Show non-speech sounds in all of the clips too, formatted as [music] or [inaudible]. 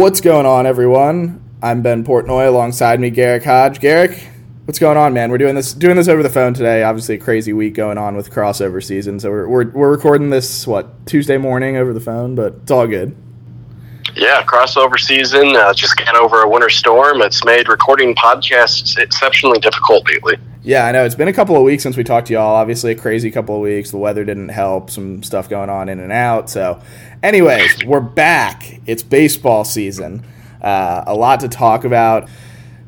What's going on, everyone? I'm Ben Portnoy. Alongside me, Garrick Hodge. Garrick, what's going on, man? We're doing this doing this over the phone today. Obviously, crazy week going on with crossover season. So we're we're, we're recording this what Tuesday morning over the phone, but it's all good. Yeah, crossover season. Uh, just got over a winter storm. It's made recording podcasts exceptionally difficult lately. Yeah, I know. It's been a couple of weeks since we talked to y'all. Obviously, a crazy couple of weeks. The weather didn't help. Some stuff going on in and out. So, anyways, we're back. It's baseball season. Uh, a lot to talk about.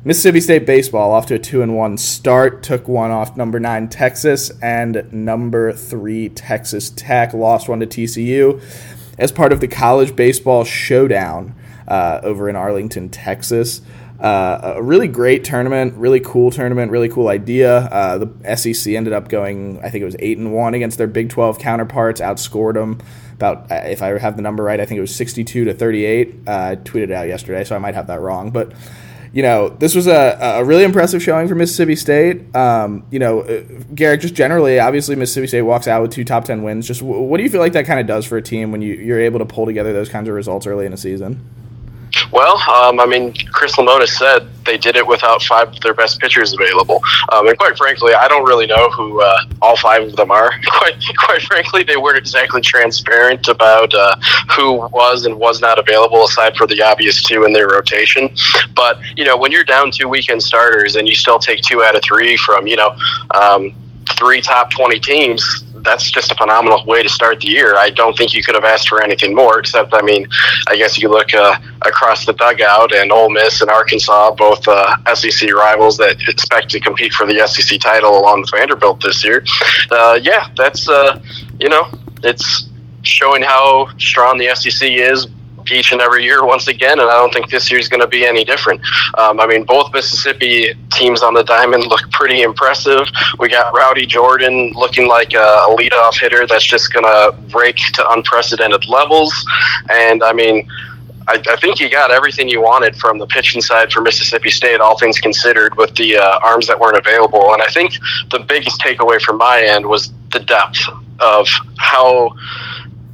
Mississippi State baseball off to a two and one start. Took one off number nine Texas and number three Texas Tech. Lost one to TCU as part of the college baseball showdown uh, over in Arlington, Texas. Uh, a really great tournament, really cool tournament, really cool idea. Uh, the SEC ended up going, I think it was eight and one against their Big Twelve counterparts, outscored them about, uh, if I have the number right, I think it was sixty-two to thirty-eight. Uh, I tweeted out yesterday, so I might have that wrong, but you know, this was a, a really impressive showing for Mississippi State. Um, you know, uh, Garrick, just generally, obviously, Mississippi State walks out with two top 10 wins. Just w- what do you feel like that kind of does for a team when you, you're able to pull together those kinds of results early in a season? Well, um, I mean, Chris Lemonis said they did it without five of their best pitchers available, um, and quite frankly, I don't really know who uh, all five of them are. [laughs] Quite, quite frankly, they weren't exactly transparent about uh, who was and was not available, aside for the obvious two in their rotation. But you know, when you're down two weekend starters and you still take two out of three from you know um, three top twenty teams, that's just a phenomenal way to start the year. I don't think you could have asked for anything more, except, I mean, I guess you look uh, across the dugout and Ole Miss and Arkansas, both uh, SEC rivals that expect to compete for the SEC title along with Vanderbilt this year. Uh, yeah, that's, uh, you know, it's showing how strong the SEC is each and every year once again, and I don't think this year is going to be any different. Um, I mean, both Mississippi teams on the diamond look pretty impressive. We got Rowdy Jordan looking like a, a leadoff hitter that's just going to break to unprecedented levels, and I mean. I, I, think you got everything you wanted from the pitching side for Mississippi State, all things considered, with the uh, arms that weren't available. And I think the biggest takeaway from my end was the depth of how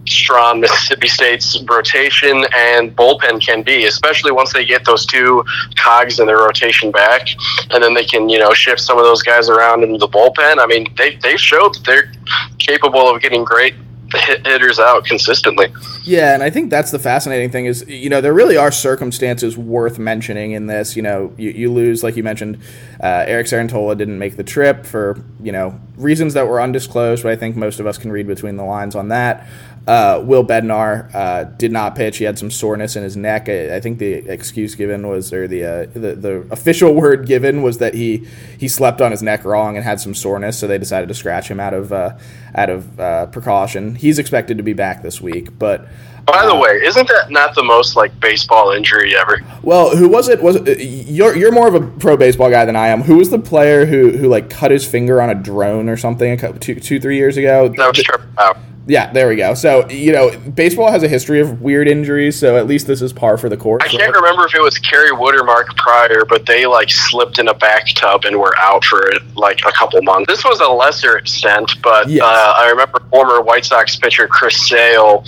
strong Mississippi State's rotation and bullpen can be, especially once they get those two cogs in their rotation back, and then they can you know shift some of those guys around in the bullpen. I mean, they they showed that they're capable of getting great hitters out consistently. Yeah, and I think that's the fascinating thing is you know there really are circumstances worth mentioning in this. You know, you, you lose like you mentioned, uh, Eric Cerantola didn't make the trip for you know reasons that were undisclosed, but I think most of us can read between the lines on that. Uh, Will Bednar uh, did not pitch. He had some soreness in his neck. I, I think the excuse given was, or the, uh, the, the official [laughs] word given was that he he slept on his neck wrong and had some soreness. So they decided to scratch him out of uh, out of uh, precaution. He's expected to be back this week, but. By the way, isn't that not the most like baseball injury ever? Well, who was it? Was it, you're you're more of a pro baseball guy than I am? Who was the player who who like cut his finger on a drone or something a couple, two two three years ago? That was Trevor Bauer. Yeah, there we go. So you know, baseball has a history of weird injuries, so at least this is par for the course. I can't remember if it was Kerry Wood or Mark Prior, but they like slipped in a bathtub and were out for like a couple months. This was a lesser extent, but yes. uh, I remember former White Sox pitcher Chris Sale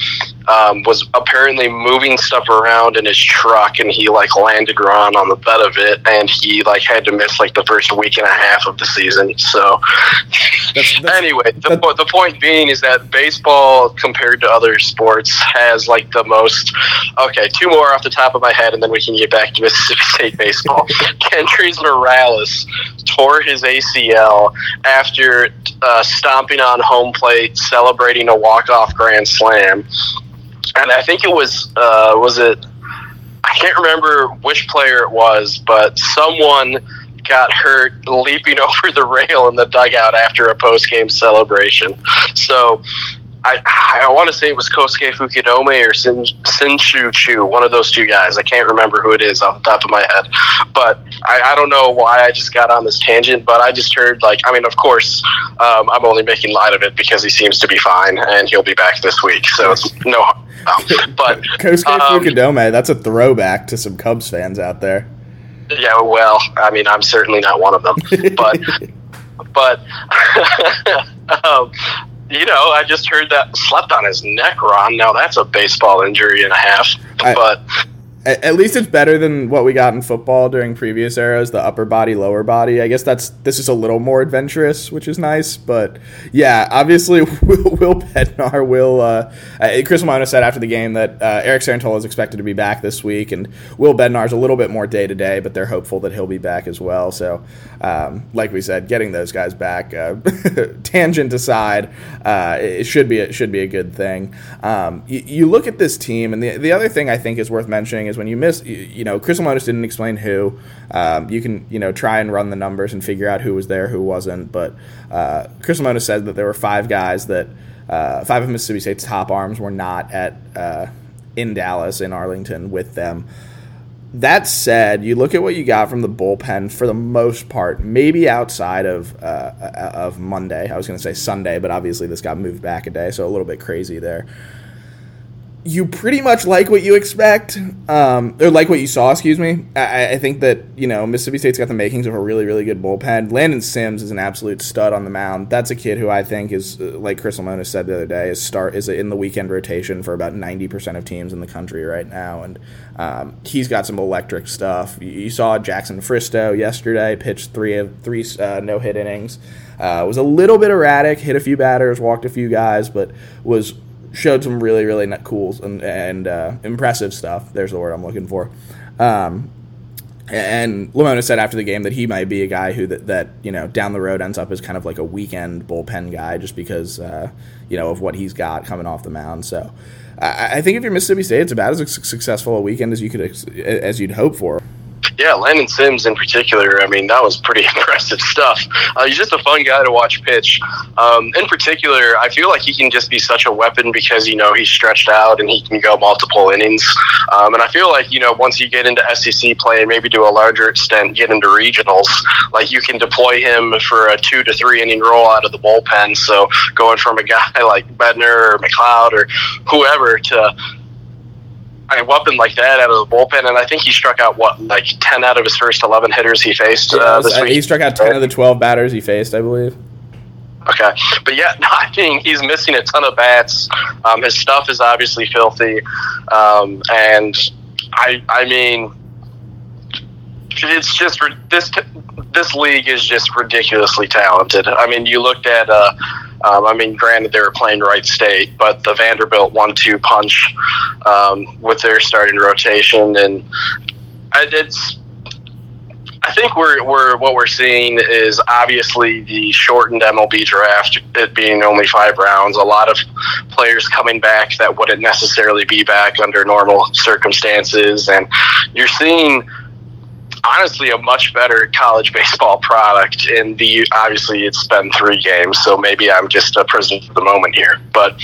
um, was apparently moving stuff around in his truck, and he like landed wrong on the bed of it, and he like had to miss like the first week and a half of the season. So that's, that's, anyway, the, the point being is that baseball baseball compared to other sports has like the most. Okay, two more off the top of my head, and then we can get back to Mississippi [laughs] State baseball. [laughs] Kendrys Morales tore his ACL after uh, stomping on home plate, celebrating a walk-off grand slam, and I think it was uh, was it. I can't remember which player it was, but someone got hurt leaping [laughs] over the rail in the dugout after a post game celebration. So I I want to say it was Kosuke Fukudome or Sin, Shin-Soo Choo, one of those two guys. I can't remember who it is off the top of my head, but I, I don't know why I just got on this tangent. But I just heard like I mean, of course, um, I'm only making light of it because he seems to be fine and he'll be back this week. So it's no, [laughs] but Kosuke um, Fukudome, that's a throwback to some Cubs fans out there. Yeah, well, I mean, I'm certainly not one of them, but [laughs] but [laughs] um, you know, I just heard that slept on his neck, Ron. Now that's a baseball injury and a half. I, but at least it's better than what we got in football during previous eras the upper body lower body. I guess that's this is a little more adventurous which is nice but yeah obviously [laughs] will, will bednar will uh, uh, chris Lemonis said after the game that uh, eric Cerantola is expected to be back this week and will bednar's a little bit more day to day but they're hopeful that he'll be back as well. So um, like we said getting those guys back uh, [laughs] tangent aside uh, it should be it should be a good thing. Um, you, you look at this team and the, the other thing i think is worth mentioning is when you miss, you know, Chris Lemonis didn't explain who. Um, you can, you know, try and run the numbers and figure out who was there, who wasn't. But uh, Chris Lemonis said that there were five guys that uh, five of Mississippi State's top arms were not at uh, in Dallas in Arlington with them. That said, you look at what you got from the bullpen for the most part, maybe outside of uh, of Monday. I was going to say Sunday, but obviously this got moved back a day, so a little bit crazy there you pretty much like what you expect, um, or like what you saw. Excuse me. I, I, think that you know Mississippi State's got the makings of a really, really good bullpen. Landon Sims is an absolute stud on the mound. That's a kid who I think is, uh, like Chris Lemonis said the other day, is start is in the weekend rotation for about ninety percent of teams in the country right now, and um, he's got some electric stuff. You, you, saw Jackson Fristoe yesterday pitched three of three uh, no hit innings. Uh, was a little bit erratic, hit a few batters, walked a few guys, but was showed some really really cool and, and uh, impressive stuff. There's the word I'm looking for. Um, and Lemonis said after the game that he might be a guy who that, that you know down the road ends up as kind of like a weekend bullpen guy just because uh, you know of what he's got coming off the mound. So I, I think if you're Mississippi State, it's about as successful a weekend as you could as you'd hope for. Yeah, Landon Sims in particular. I mean, that was pretty [laughs] impressive stuff. Uh, he's just a fun guy to watch pitch. Um, in particular, I feel like he can just be such a weapon because you know he's stretched out and he can go multiple innings. Um, and I feel like you know once you get into SEC play and maybe to a larger extent get into regionals, like you can deploy him for a two to three inning roll out of the bullpen. So going from a guy [laughs] like Bednar or MacLeod or whoever to a weapon like that out of the bullpen, and I think he struck out what like ten out of his first eleven hitters he faced uh, this week. He struck out ten of the twelve batters he faced, I believe. Okay, but yeah, [laughs] no, I think he's missing a ton of bats. Um, his stuff is obviously filthy, um, and I, I mean, it's just this this league is just ridiculously talented. I mean, you looked at. Uh, um, I mean, granted, they were playing Wright State, but the Vanderbilt one-two punch um, with their starting rotation, and it's. I think we're, we're what we're seeing is obviously the shortened MLB draft, it being only five rounds. A lot of players coming back that wouldn't necessarily be back under normal circumstances, and you're seeing honestly a much better college baseball product. And the obviously it's been three games, so maybe I'm just a prisoner of the moment here. But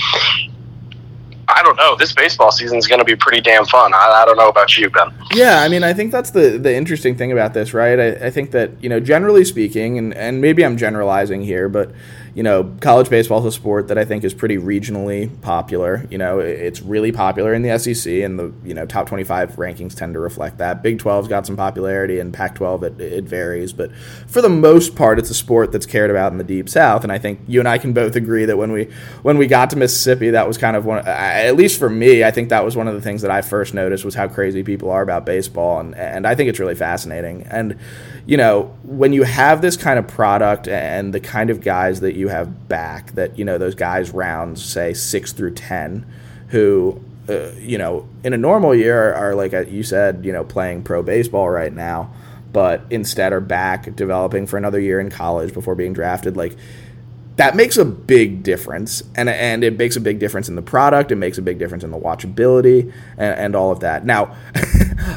I don't know. This baseball season is going to be pretty damn fun. I, I, don't know about you, Ben. Yeah, I mean, I think that's the the interesting thing about this, right? I, I think that you know, generally speaking, and and maybe I'm generalizing here, but you know, college baseball is a sport that I think is pretty regionally popular. You know, it's really popular in the SEC, and the you know top 25 rankings tend to reflect that. Big 12's got some popularity, and Pac-12 it, it varies, but for the most part, it's a sport that's cared about in the deep South. And I think you and I can both agree that when we when we got to Mississippi, that was kind of one, at least for me, I think that was one of the things that I first noticed was how crazy people are about baseball, and and I think it's really fascinating. And you know, when you have this kind of product and the kind of guys that you have back, that, you know, those guys rounds, say, six through 10, who, uh, you know, in a normal year are, like uh, you said, you know, playing pro baseball right now, but instead are back developing for another year in college before being drafted. Like, that makes a big difference and and it makes a big difference in the product it makes a big difference in the watchability and, and all of that. Now [laughs]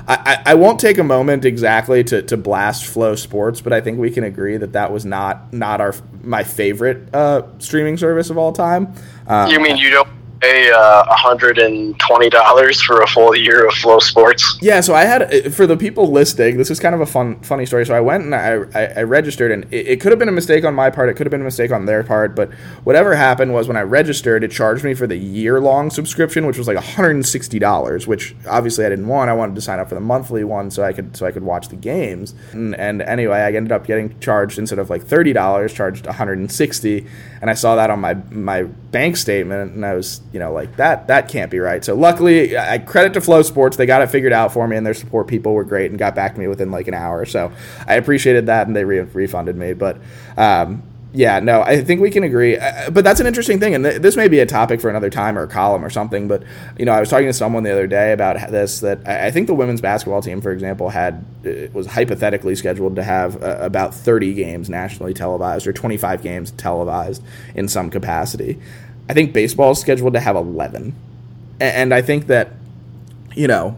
I, I won't take a moment exactly to, to blast FloSports but i think we can agree that that was not not our my favorite uh, streaming service of all time. Um, you mean you don't pay uh, $120 for a full year of FloSports. Yeah, so I had, uh, for the people listing, this is kind of a fun, funny story. So I went and I, I, I registered, and it, it, could have been a mistake on my part, it could have been a mistake on their part, but whatever happened was when I registered, it charged me for the year long subscription, which was like $160, which obviously I didn't want. I wanted to sign up for the monthly one so I could so I could watch the games. And, and anyway, I ended up getting charged instead of like $30, charged 160 and I saw that on my my bank statement, and I was you know, like that that can't be right. So luckily, I credit to FloSports, they got it figured out for me, and their support people were great and got back to me within like an hour. So I appreciated that, and they re- refunded me. But um, yeah, no, I think we can agree. Uh, but that's an interesting thing, and th- this may be a topic for another time or a column or something. But you know, I was talking to someone the other day about this. That I, I think the women's basketball team, for example, had uh, was hypothetically scheduled to have uh, about 30 games nationally televised or 25 games televised in some capacity. I think baseball is scheduled to have 11, and, I think that you know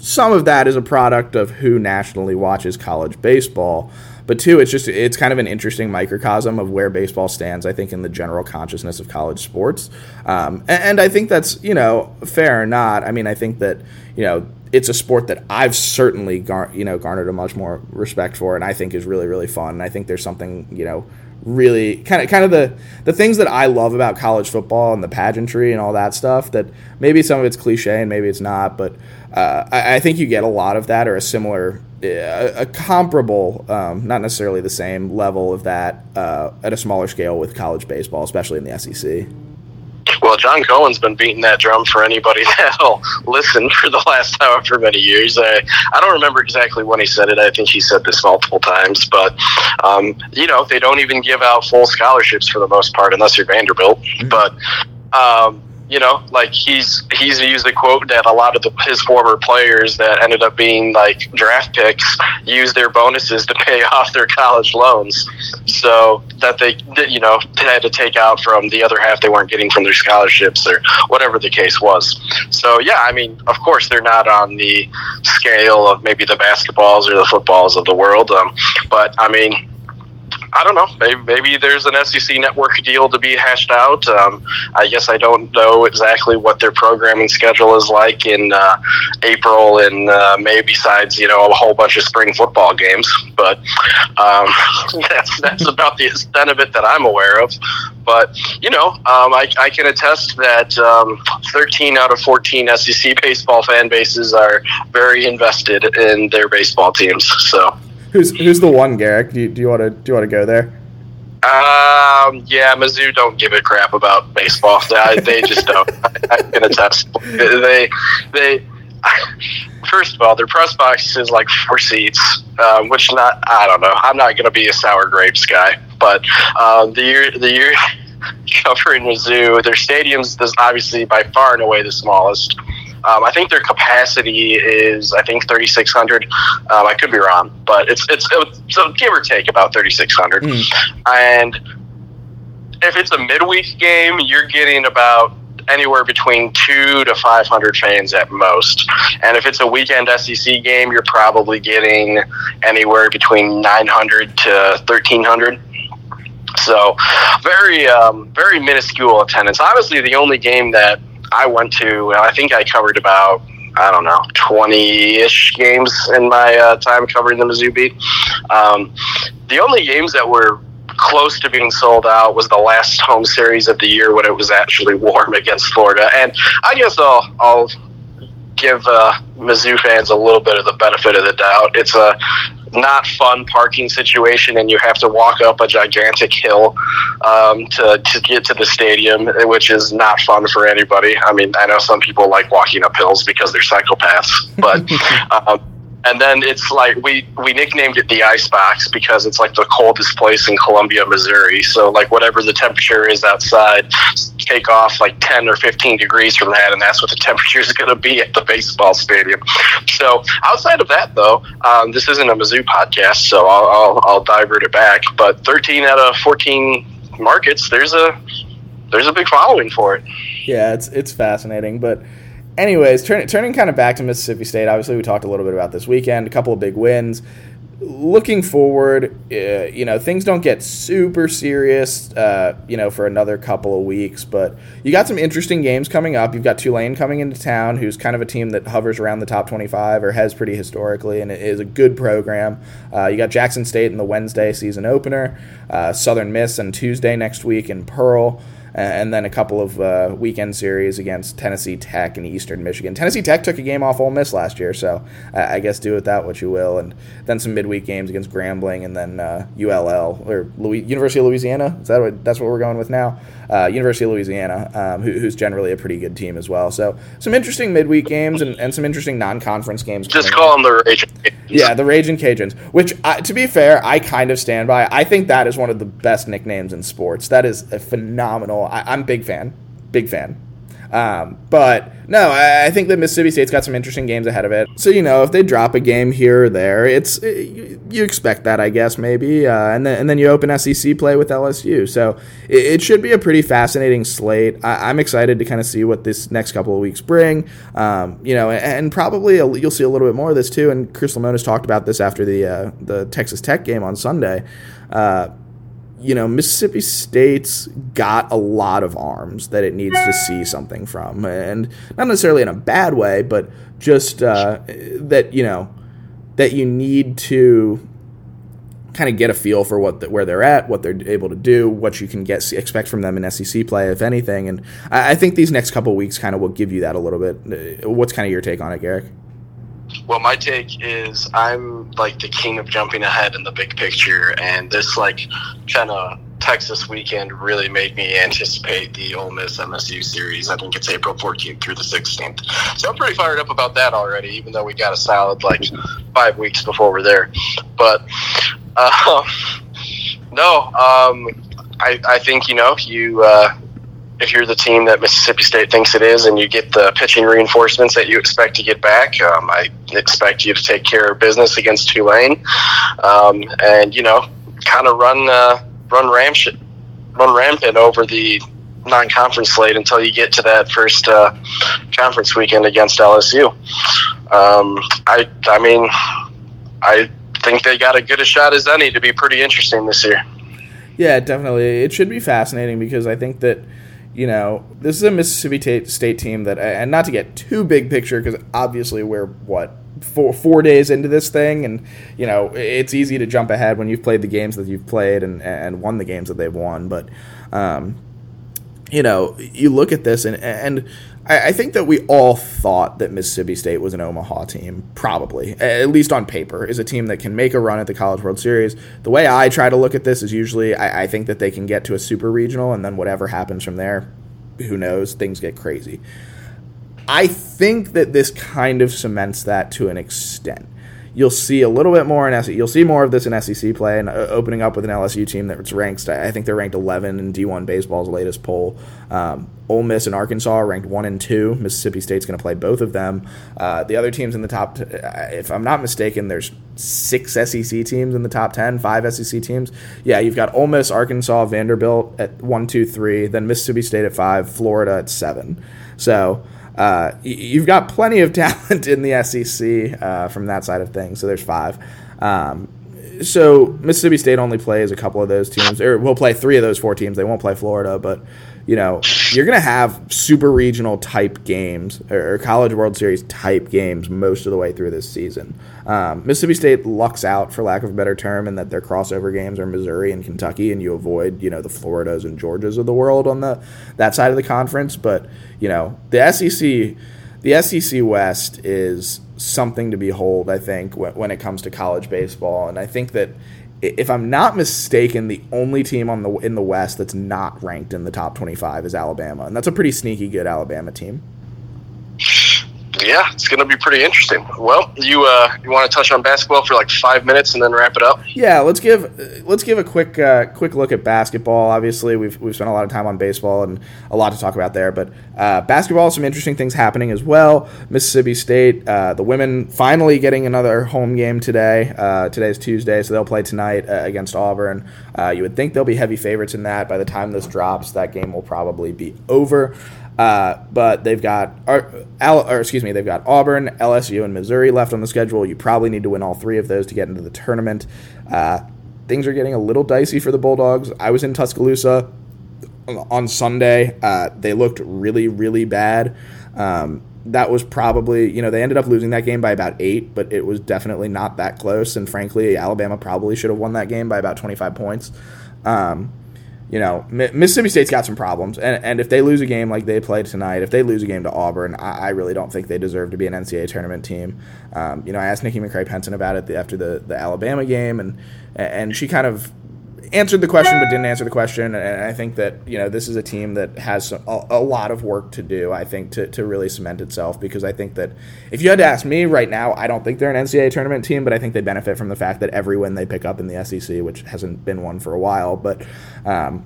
some of that is a product of who nationally watches college baseball but two, it's just it's kind of an interesting microcosm of where baseball stands. I think in the general consciousness of college sports, um, and, and, I think that's you know fair or not. I mean, I think that you know it's a sport that I've certainly gar- you know garnered a much more respect for, and I think is really really fun. And I think there's something you know really kind of kind of the the things that I love about college football and the pageantry and all that stuff that maybe some of it's cliche and maybe it's not, but uh, I, I, think you get a lot of that or a similar a, a comparable, um, not necessarily the same level of that uh, at a smaller scale with college baseball, especially in the SEC. Well, John Cohen's been beating that drum for anybody [laughs] that'll listen for the last however many years. I, I don't remember exactly when he said it. I think he said this multiple times. But, um, you know, they don't even give out full scholarships for the most part unless you're Vanderbilt. Mm-hmm. But, um, you know, like he's he's used the quote that a lot of the, his former players that ended up being like draft picks use their bonuses to pay [laughs] off their college loans, so that they you know had to take out from the other half they weren't getting from their scholarships or whatever the case was. So yeah, I mean, of course they're not on the scale of maybe the basketballs or the footballs of the world, um, but I mean I don't know. Maybe, maybe there's an SEC network deal to be hashed out. Um, I guess I don't know exactly what their programming schedule is like in uh, April and uh, May, besides you know a whole bunch of spring football games. But um, [laughs] that's that's about the extent of it that I'm aware of. But you know, um, I, I, can attest that um, 13 out of 14 SEC baseball fan bases are very invested in their baseball teams. So. Who's who's the one, Garrick? Do you, do you want to do you want to go there? Um, yeah, Mizzou don't give a crap about baseball. They, they just don't. I, I can attest. They they first of all, their press box is like four seats, um, which not I don't know. I'm not going to be a sour grapes guy, but um, the year the year [laughs] covering Mizzou, their stadium's is obviously by far and away the smallest. Um, I think their capacity is I think 3,600. Um, I could be wrong, but it's it's, so give or take about 3,600. Mm. And if it's a midweek game, you're getting about anywhere between two to 500 fans at most. And if it's a weekend SEC game, you're probably getting anywhere between 900 to 1300. So very, um, very minuscule attendance. Obviously, the only game that I went to, I think I covered about I don't know, 20 ish games in my uh, time covering the Mizzou beat. Um, the only games that were close to being sold out was the last home series of the year when it was actually warm [laughs] against Florida. And I guess I'll, I'll give uh, Mizzou fans a little bit of the benefit of the doubt. It's a not fun parking situation, and you have to walk up a gigantic hill um, to to get to the stadium, which is not fun for anybody. I mean, I know some people like walking up hills because they're psychopaths, but. [laughs] um, and then it's like we we nicknamed it the ice box because it's like the coldest place in Columbia, Missouri. So like whatever the temperature is outside, take off like ten or fifteen degrees from that, and that's what the temperature is [laughs] going to be at the baseball stadium. So outside of that, though, um, this isn't a Mizzou podcast, so I'll, I'll I'll divert it back. But thirteen out of fourteen markets, there's a there's a big following for it. Yeah, it's it's fascinating, but anyways, turn, turning kind of back to Mississippi State, obviously we talked a little bit about this weekend, a couple of big wins. Looking forward, uh, you know, things don't get super serious, uh, you know, for another couple of weeks, but you got some interesting games coming up. You've got Tulane coming into town, who's kind of a team that hovers around the top 25 or has pretty historically, and it is a good program. Uh, you got Jackson State in the Wednesday season opener, uh, Southern Miss on Tuesday next week in Pearl. And then a couple of uh, weekend series against Tennessee Tech and Eastern Michigan. Tennessee Tech took a game off Ole Miss last year, so I guess do with that what you will. And then some midweek games against Grambling and then uh, ULL or Louis, University of Louisiana. Is that what, that's what we're going with now? Uh, University of Louisiana, um, who, who's generally a pretty good team as well. So some interesting midweek games and, and some interesting non-conference games. Just call them the Raging Cajuns. Yeah, the Raging Cajuns. Which, to be fair, I kind of stand by. I think that is one of the best nicknames in sports. That is a phenomenal. I, I'm big fan, big fan. Um, but no, I, I, think that Mississippi State's got some interesting games ahead of it. So you know, if they drop a game here or there, it's it, you expect that, I guess, maybe. Uh, and then and then you open SEC play with LSU. So it, it should be a pretty fascinating slate. I, am excited to kind of see what this next couple of weeks bring. Um, you know, and, and probably a, you'll see a little bit more of this too. And Chris Lemonis talked about this after the uh, the Texas Tech game on Sunday. Uh, you know, Mississippi State's got a lot of arms that it needs to see something from, and not necessarily in a bad way, but just uh, that you know that you need to kind of get a feel for what the, where they're at, what they're able to do, what you can get expect from them in SEC play, if anything. And I, I think these next couple weeks kind of will give you that a little bit. Uh, what's kind of your take on it, Garrick? Well, my take is I'm like the king of jumping ahead in the big picture, and this like kind of Texas weekend really made me anticipate the Ole Miss MSU series. I think it's April 14th through the 16th, so I'm pretty fired up about that already. Even though we got a solid like five weeks before we're there, but uh, [laughs] no, um, I I think you know you. Uh, if you're the team that Mississippi State thinks it is and you get the pitching reinforcements that you expect to get back, um, I expect you to take care of business against Tulane um, and, you know, kind of run, uh, run, rampant, run rampant over the non conference slate until you get to that first uh, conference weekend against LSU. Um, I, I mean, I think they got as good a shot as any to be pretty interesting this year. Yeah, definitely. It should be fascinating because I think that you know, this is a Mississippi State team that, and not to get too big picture, because obviously we're what four four days into this thing, and you know it's easy to jump ahead when you've played the games that you've played and and won the games that they've won. But um, you know, you look at this and and I, I, think that we all thought that Mississippi State was an Omaha team, probably at least on paper, is a team that can make a run at the College World Series. The way I try to look at this is usually I, I think that they can get to a super regional, and then whatever happens from there, who knows? Things get crazy. I think that this kind of cements that to an extent you'll see a little bit more in SEC. You'll see more of this in SEC play and uh, opening up with an LSU team that's ranked. I think they're ranked 11 in D1 baseball's latest poll. Um, Ole Miss and Arkansas ranked one and two. Mississippi State's going to play both of them. Uh, the other teams in the top, uh, if I'm not mistaken, there's six SEC teams in the top 10, five SEC teams. Yeah, you've got Ole Miss, Arkansas, Vanderbilt at one, two, three, then Mississippi State at five, Florida at seven. So uh, you've got plenty of [laughs] talent in the SEC uh, from that side of things. So there's five. Um, so Mississippi State only plays a couple of those teams, or will play three of those four teams. They won't play Florida, but you know, you're going to have super regional type games or, College World Series type games most of the way through this season. Um, Mississippi State lucks out, for lack of a better term, in that their crossover games are Missouri and Kentucky, and you avoid, you know, the Floridas and Georgias of the world on the that side of the conference. But you know, the SEC, the SEC West is something to behold. I think when, when it comes to college baseball, and I think that if I'm not mistaken, the only team on the in the West that's not ranked in the top 25 is Alabama, and that's a pretty sneaky good Alabama team yeah, it's going to be pretty interesting. Well, you uh, you want to touch on basketball for like five minutes and then wrap it up? Yeah, let's give let's give a quick uh, quick look at basketball. Obviously, we've we've spent a lot of time on baseball and a lot to talk about there, but uh, basketball, some interesting things happening as well. Mississippi State, uh, the women finally getting another home game today. Uh, today's Tuesday, so they'll play tonight uh, against Auburn. You would think they'll be heavy favorites in that. By the time this drops, that game will probably be over. Uh, but they've got, or, or, excuse me, they've got Auburn, LSU, and Missouri left on the schedule. You probably need to win all three of those to get into the tournament. Uh, things are getting a little dicey for the Bulldogs. I was in Tuscaloosa on Sunday. Uh, they looked really, really bad. Um, that was probably, you know, they ended up losing that game by about eight, but it was definitely not that close. And frankly, Alabama probably should have won that game by about 25 points. Um, you know, Mississippi State's got some problems, and, and if they lose a game like they played tonight, if they lose a game to Auburn, I, I really don't think they deserve to be an NCAA tournament team. Um, you know, I asked Nikki McCray Penson about it after the, the Alabama game, and and she kind of answered the question but didn't answer the question. And I think that you know this is a team that has a, a, lot of work to do. I think to, to really cement itself because I think that if you had to ask me right now, I don't think they're an NCAA tournament team, but I think they benefit from the fact that every win they pick up in the SEC, which hasn't been one for a while, but um,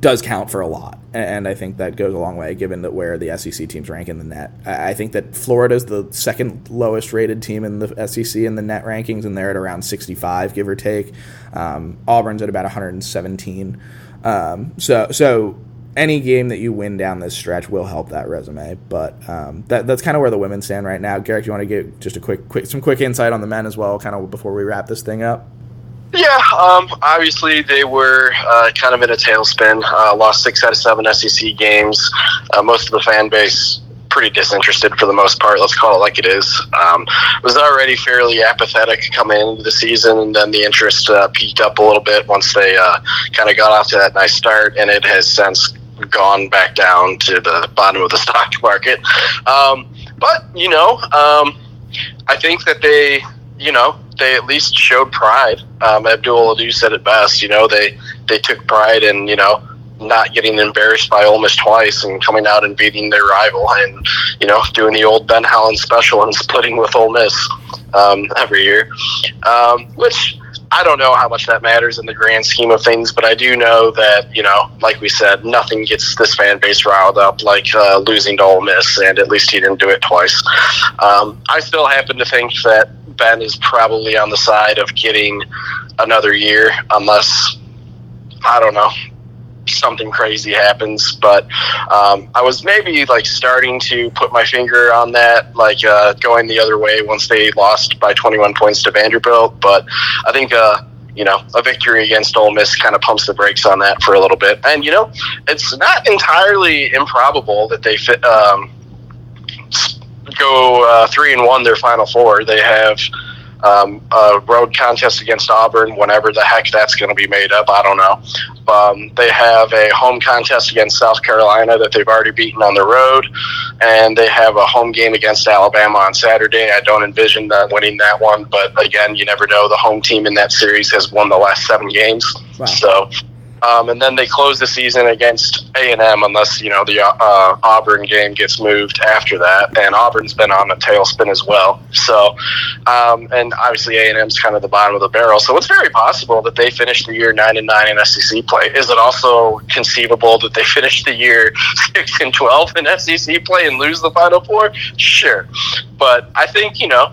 does count for a lot, and I think that goes a long way given that where the SEC teams rank in the net. I think that Florida is the second lowest rated team in the SEC in the net rankings, and they're at around 65, give or take. Um, Auburn's at about 117. Um, so, so any game that you win down this stretch will help that resume. But um, that, that's kind of where the women stand right now. Garrick, you want to get just a quick, quick, some quick insight on the men as well, kind of before we wrap this thing up? Yeah, um, obviously they were uh, kind of in a tailspin. Uh, lost six out of seven SEC games. Uh, most of the fan base pretty disinterested for the most part. Let's call it like it is. Um, was already fairly apathetic coming into the season, and then the interest uh, peaked up a little bit once they uh, kind of got off to that nice start, and it has since gone back down to the bottom of the [laughs] stock market. Um, but you know, um, I think that they, you know, they at least showed pride. Um, Abdul Ado said it best. You know, they they took pride in you know not getting embarrassed by Ole Miss twice and coming out and beating their rival and you know doing the old Ben Howland special and [laughs] splitting with Ole Miss um, every year, um, which. I don't know how much that matters in the grand scheme of things, but I do know that you know, like we said, nothing gets this fan base riled up like uh, losing to Ole Miss, and at least he didn't do it twice. Um, I still happen to think that Ben is probably on the side of getting another year, unless I don't know something crazy happens. But um, I was maybe like starting to put my finger on that, like uh, going the other way once they lost by 21 points to Vanderbilt. But I think. Uh, you know, a victory against Ole Miss kind of pumps the brakes on that for a little bit. And, you know, it's not entirely improbable that they fit, um, go uh, three and one their final four. They have um, a road contest against Auburn, whenever the heck that's going to be made up. I don't know. Um, they have a home contest against South Carolina that they've already beaten on the road, and they have a home game against Alabama on Saturday. I don't envision them winning that one, but again, you never know. The home team in that series has won the last seven games, wow. so um, and then they close the season against A and M, unless you know the uh, Auburn game gets moved after that. And Auburn's been on a tailspin as well. So, um, and obviously A and M's kind of the bottom of the barrel. So it's very possible that they finish the year nine and nine in SEC play. Is it also conceivable that they finish the year [laughs] six and twelve in SEC play and lose the Final Four? Sure, but I think you know.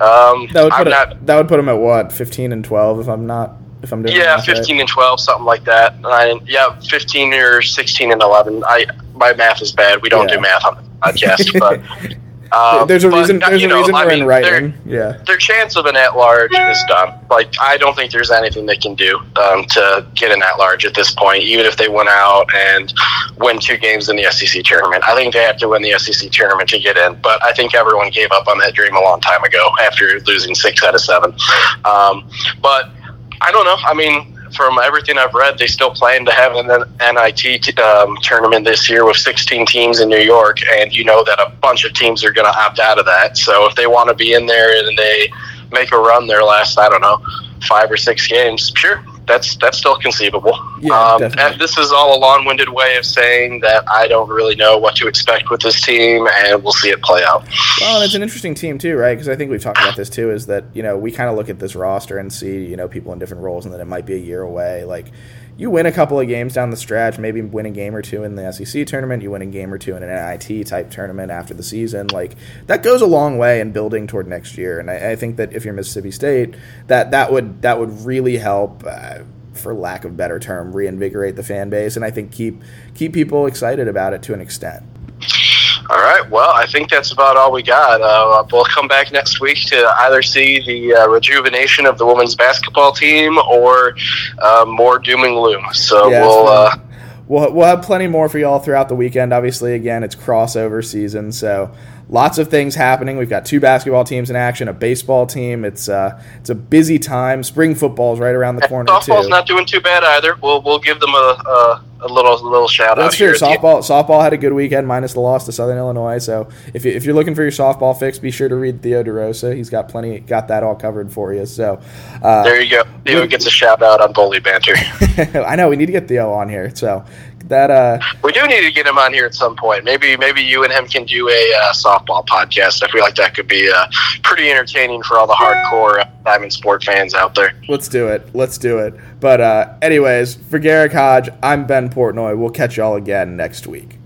Um, that would put not, that would put them at what fifteen and twelve if I'm not if I'm doing yeah, fifteen right. and twelve, something like that. I, yeah, fifteen or sixteen and eleven. I my math is bad. We don't yeah. do math on the podcast, but. [laughs] Um, there's a reason. There's a know, reason we're mean, in writing. Their, yeah. Their chance of an at large is done. Like I don't think there's anything they can do um, to get an at large at this point. Even if they went out and win two games in the SEC tournament, I think they have to win the SEC tournament to get in. But I think everyone gave up on that dream a long time ago after losing six out of seven. Um, but I don't know. I mean, from everything I've read, they still plan to have an NIT um, tournament this year with 16 teams in New York, and you know that a bunch of teams are going to opt out of that. So if they want to be in there and they make a run their last, I don't know, five or six games, sure, that's that's still conceivable. Yeah, um, and this is all a long-winded way of saying that I don't really know what to expect with this team, and we'll see it play out. Well, it's an interesting team too, right? Because I think we've talked about this too. Is that you know we kind of look at this roster and see you know people in different roles, and that it might be a year away. Like you win a couple of games down the stretch, maybe win a game or two in the SEC tournament, you win a game or two in an NIT type tournament after the season. Like that goes a long way in building toward next year. And I, I think that if you're Mississippi State, that that would that would really help. Uh, for lack of better term, reinvigorate the fan base, and I think keep keep people excited about it to an extent. All right. Well, I think that's about all we got. Uh, we'll come back next week to either see the uh, rejuvenation of the women's basketball team or uh, more doom and gloom. So yeah, we'll. Uh, we'll, we'll have plenty more for y'all throughout the weekend. Obviously, again, it's crossover season, so lots of things happening. We've got two basketball teams in action, a baseball team. It's uh, it's a busy time. Spring football is right around the corner. Softball's too. not doing too bad either. We'll we'll give them a, a, a little little shout That's out true. here. Softball softball had a good weekend, minus the loss to Southern Illinois. So if, you, if you're looking for your softball fix, be sure to read Theo DeRosa. He's got plenty, got that all covered for you. So uh, There you go. Theo gets a shout out on bully banter. [laughs] I know we need to get Theo on here. So that uh, we do need to get him on here at some point. Maybe maybe you and him can do a uh, softball podcast. I feel like that could be uh, pretty entertaining for all the hardcore diamond sport fans out there. let's do it. Let's do it. But uh, anyways, for Garrick Hodge, I'm Ben Portnoy. We'll catch y'all again next week.